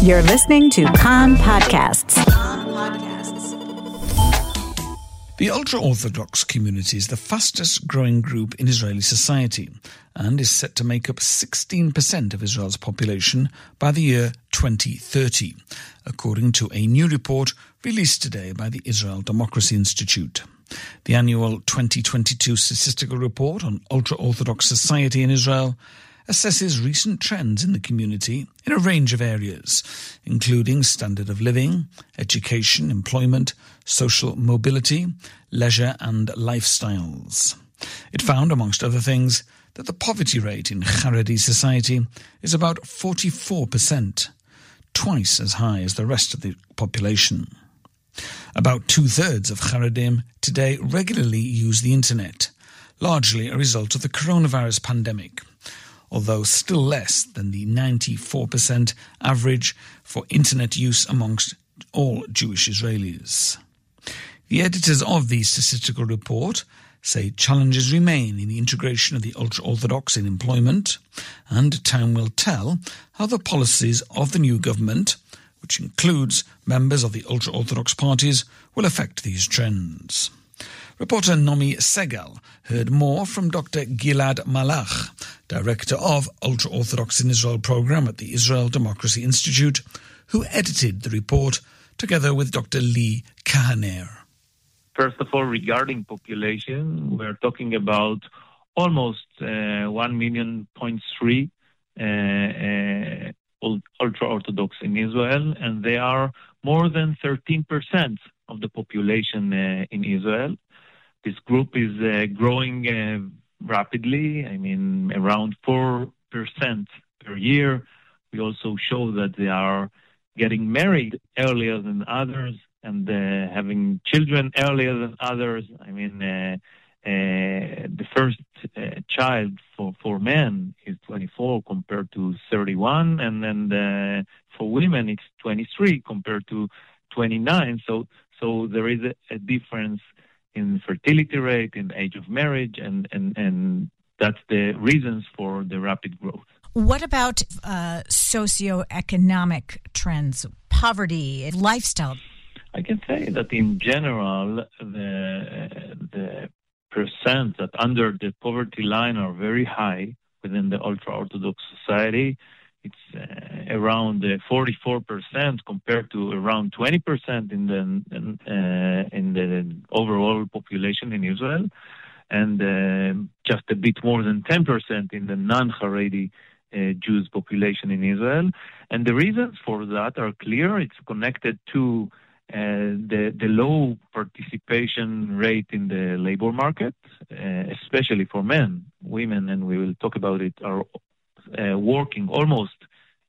You're listening to Kan Podcasts. The ultra Orthodox community is the fastest growing group in Israeli society and is set to make up 16% of Israel's population by the year 2030, according to a new report released today by the Israel Democracy Institute. The annual 2022 statistical report on ultra Orthodox society in Israel assesses recent trends in the community in a range of areas, including standard of living, education, employment, social mobility, leisure, and lifestyles. It found, amongst other things, that the poverty rate in Haredi society is about 44%, twice as high as the rest of the population. About two thirds of Haredim today regularly use the internet, largely a result of the coronavirus pandemic, although still less than the 94% average for internet use amongst all Jewish Israelis. The editors of the statistical report say challenges remain in the integration of the ultra Orthodox in employment, and time will tell how the policies of the new government, which includes members of the ultra Orthodox parties, will affect these trends. Reporter Nomi Segal heard more from Dr. Gilad Malach, director of Ultra Orthodox in Israel program at the Israel Democracy Institute, who edited the report together with Dr. Lee Cahaner. First of all, regarding population, we're talking about almost uh, 1 million point three uh, uh, ultra Orthodox in Israel, and they are more than 13% of the population uh, in Israel. This group is uh, growing uh, rapidly. I mean, around 4% per year. We also show that they are getting married earlier than others and uh, having children earlier than others. I mean, the first child for, men is 24 compared to 31, and then for women it's 23 compared to 29. So, so there is a difference in fertility rate, in age of marriage, and, and, and that's the reasons for the rapid growth. What about uh, socioeconomic trends, poverty, lifestyle? I can say that in general, the, the percent that under the poverty line are very high within the ultra Orthodox society. It's uh, around uh, 44% compared to around 20% in the in, uh, the overall population in Israel, and uh, just a bit more than 10% in the non-Haredi uh, Jews population in Israel. And the reasons for that are clear. It's connected to uh, the, the low participation rate in the labor market, uh, especially for men. Women, and we will talk about it, are uh, working almost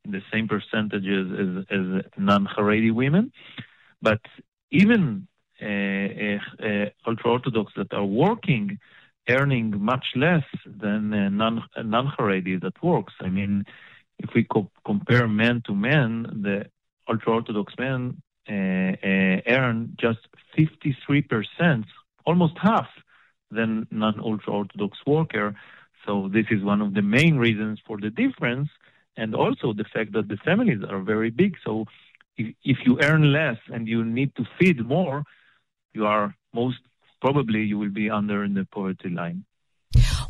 in the same percentages as, as non-Haredi women. But even uh, uh, ultra-Orthodox that are working, earning much less than non, non-Haredi that works. I mean, if we co- compare men to men, the ultra-Orthodox men uh, uh, earn just 53%, almost half, than non-ultra Orthodox worker. So this is one of the main reasons for the difference, and also the fact that the families are very big. So if, if you earn less and you need to feed more, you are most probably you will be under the poverty line.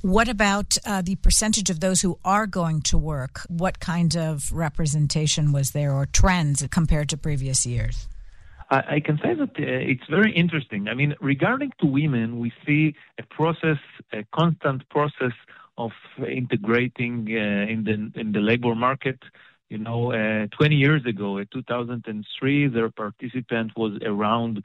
What about uh, the percentage of those who are going to work? What kind of representation was there or trends compared to previous years? I, I can say that uh, it's very interesting. I mean, regarding to women, we see a process, a constant process of integrating uh, in the in the labor market. You know, uh, 20 years ago, in 2003, their participant was around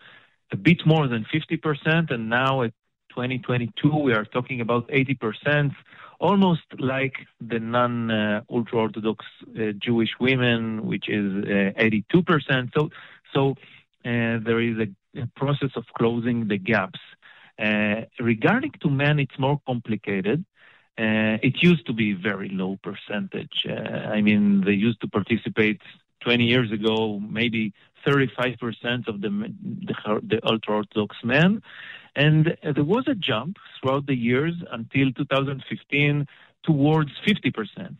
a bit more than 50%, and now at 2022, we are talking about 80%, almost like the non uh, ultra Orthodox uh, Jewish women, which is uh, 82%. So, so there is a, a, process of closing the gaps. Uh, regarding to men, it's more complicated. Uh, it used to be very low percentage. I mean, they used to participate 20 years ago, maybe 35% of the, the, the ultra Orthodox men. And there was a jump throughout the years until 2015 towards 50%.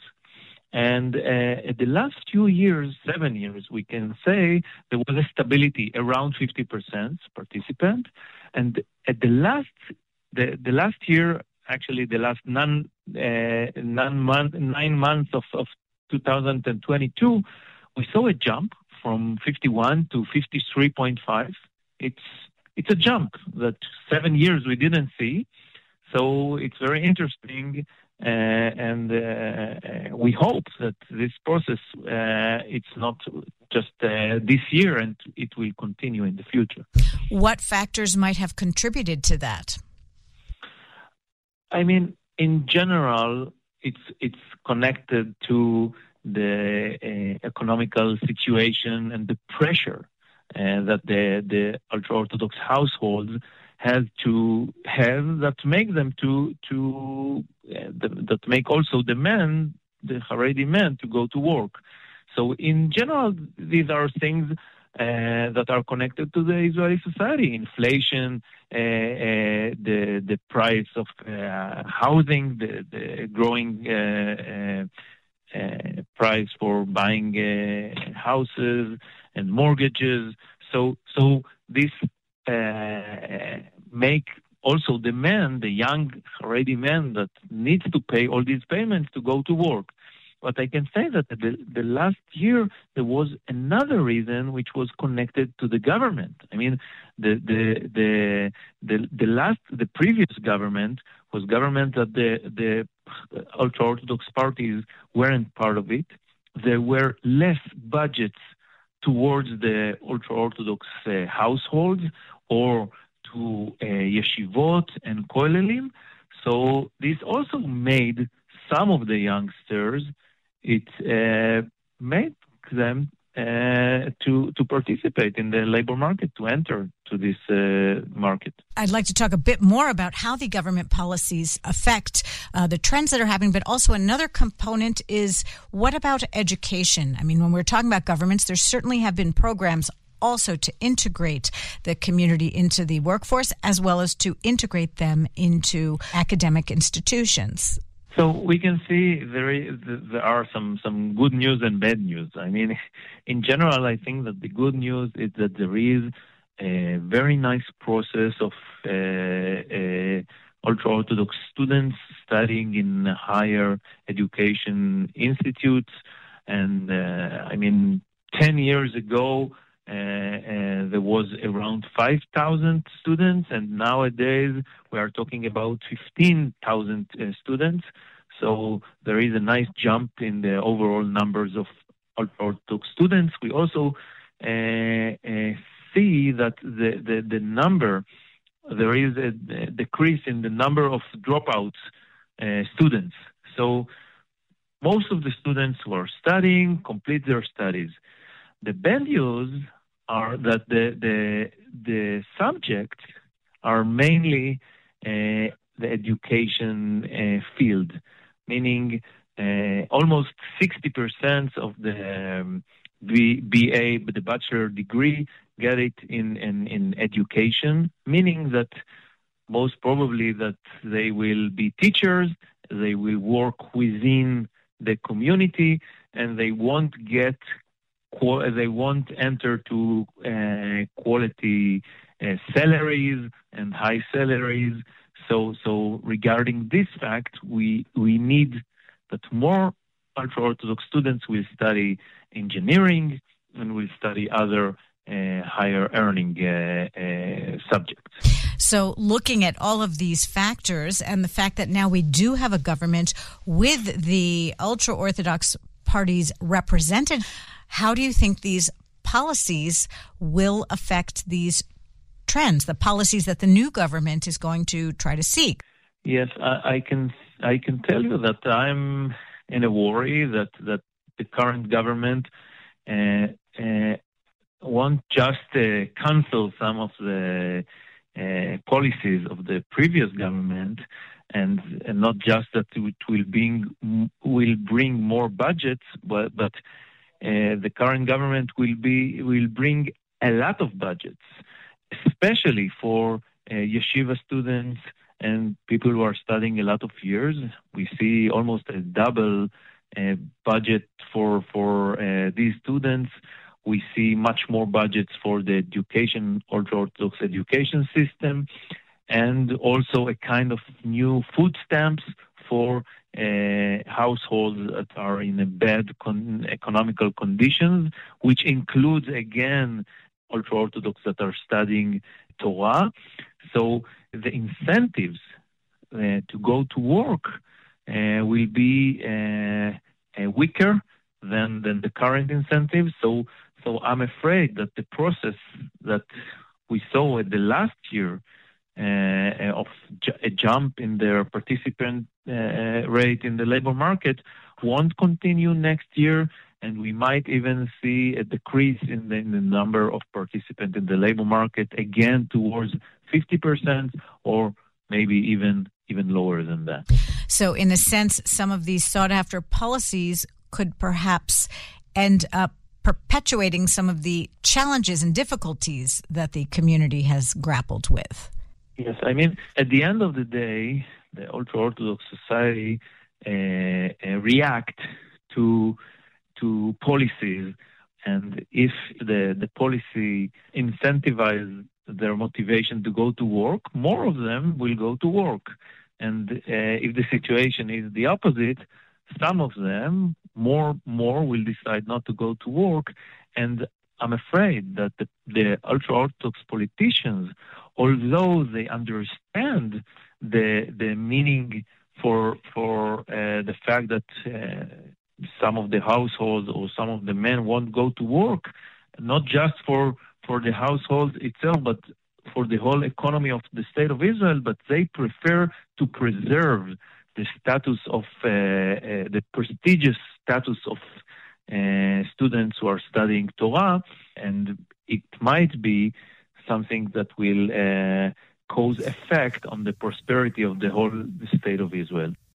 And uh, the last few years, seven years, we can say there was a stability around 50% participant. And at the last, the, the last year, actually the last nine, uh, nine, month, nine months of, of 2022, we saw a jump from 51 to 53.5. It's it's a jump that seven years we didn't see. So it's very interesting and uh, uh, we hope that this process it's not just this year and it will continue in the future. What factors might have contributed to that? I mean, in general, it's it's connected to the uh, economical situation and the pressure uh, that the the ultra orthodox households has to have that make them to to uh, that make also the men the Haredi men to go to work. So in general, these are things uh, that are connected to the Israeli society: inflation, uh, uh, the the price of uh, housing, the, the growing uh, price for buying houses and mortgages. So so this make also the man, the young Haredi man that needs to pay all these payments to go to work. But I can say that the, the last year there was another reason which was connected to the government. I mean, the the the the, the last the previous government was government that the the ultra orthodox parties weren't part of it. There were less budgets towards the ultra orthodox uh, households or to uh, yeshivot and kolelim. So this also made some of the youngsters, it uh, made them uh, to to participate in the labor market, to enter to this uh, market. I'd like to talk a bit more about how the government policies affect uh, the trends that are happening, but also another component is what about education? I mean, when we're talking about governments, there certainly have been programs also to integrate the community into the workforce as well as to integrate them into academic institutions. So we can see there, is, there are some, some good news and bad news. I mean, in general, I think that the good news is that there is a very nice process of uh, uh, ultra-Orthodox students studying in higher education institutes. And uh, I mean, 10 years ago, there was around 5,000 students, and nowadays we are talking about 15,000 uh, students. So there is a nice jump in the overall numbers of Orthodox students. We also uh, uh, see that the, the, the, number, there is a, decrease in the number of dropouts uh, students. So most of the students who are studying complete their studies. The bad news are that the the the subjects are mainly uh, the education uh, field, meaning uh, almost 60% of the um, B, BA, the bachelor degree, get it in, in, in education, meaning that most probably that they will be teachers, they will work within the community, and they won't get they won't enter to uh, quality uh, salaries and high salaries. So, so regarding this fact, we we need that more ultra-Orthodox students will study engineering and will study other uh, higher earning uh, uh, subjects. So, looking at all of these factors and the fact that now we do have a government with the ultra Orthodox parties represented, how do you think these policies will affect these trends, the policies that the new government is going to try to seek? Yes, I, I can. I can tell you that I'm in a worry that that the current government uh, uh, won't just uh, cancel some of the uh, policies of the previous government, and, and not just that it will bring will bring more budgets, but but uh, the current government will be will bring a lot of budgets, especially for uh, yeshiva students and people who are studying a lot of years. We see almost a double uh, budget for for uh, these students. We see much more budgets for the education, ultra-Orthodox education system, and also a kind of new food stamps for households that are in bad con- economical conditions, which includes again ultra Orthodox that are studying Torah. So the incentives uh, to go to work uh, will be uh, uh, weaker than, than the current incentives. So, so I'm afraid that the process that we saw at the last year uh, of a jump in their participant uh, rate in the labor market won't continue next year, and we might even see a decrease in the, in the number of participants in the labor market again towards 50% or maybe even even lower than that. So, in a sense, some of these sought after policies could perhaps end up perpetuating some of the challenges and difficulties that the community has grappled with. Yes, I mean, at the end of the day, the ultra Orthodox society uh, uh, react to to policies, and if the the policy incentivizes their motivation to go to work, more of them will go to work. And uh, if the situation is the opposite, some of them more more will decide not to go to work. And I'm afraid that the, the ultra orthodox politicians, although they understand the the meaning for for uh, the fact that uh, some of the households or some of the men won't go to work, not just for for the household itself, but for the whole economy of the state of Israel, but they prefer to preserve the status of uh, uh, the prestigious status of uh, students who are studying Torah, and it might be something that will uh, cause effect on the prosperity of the whole state of Israel.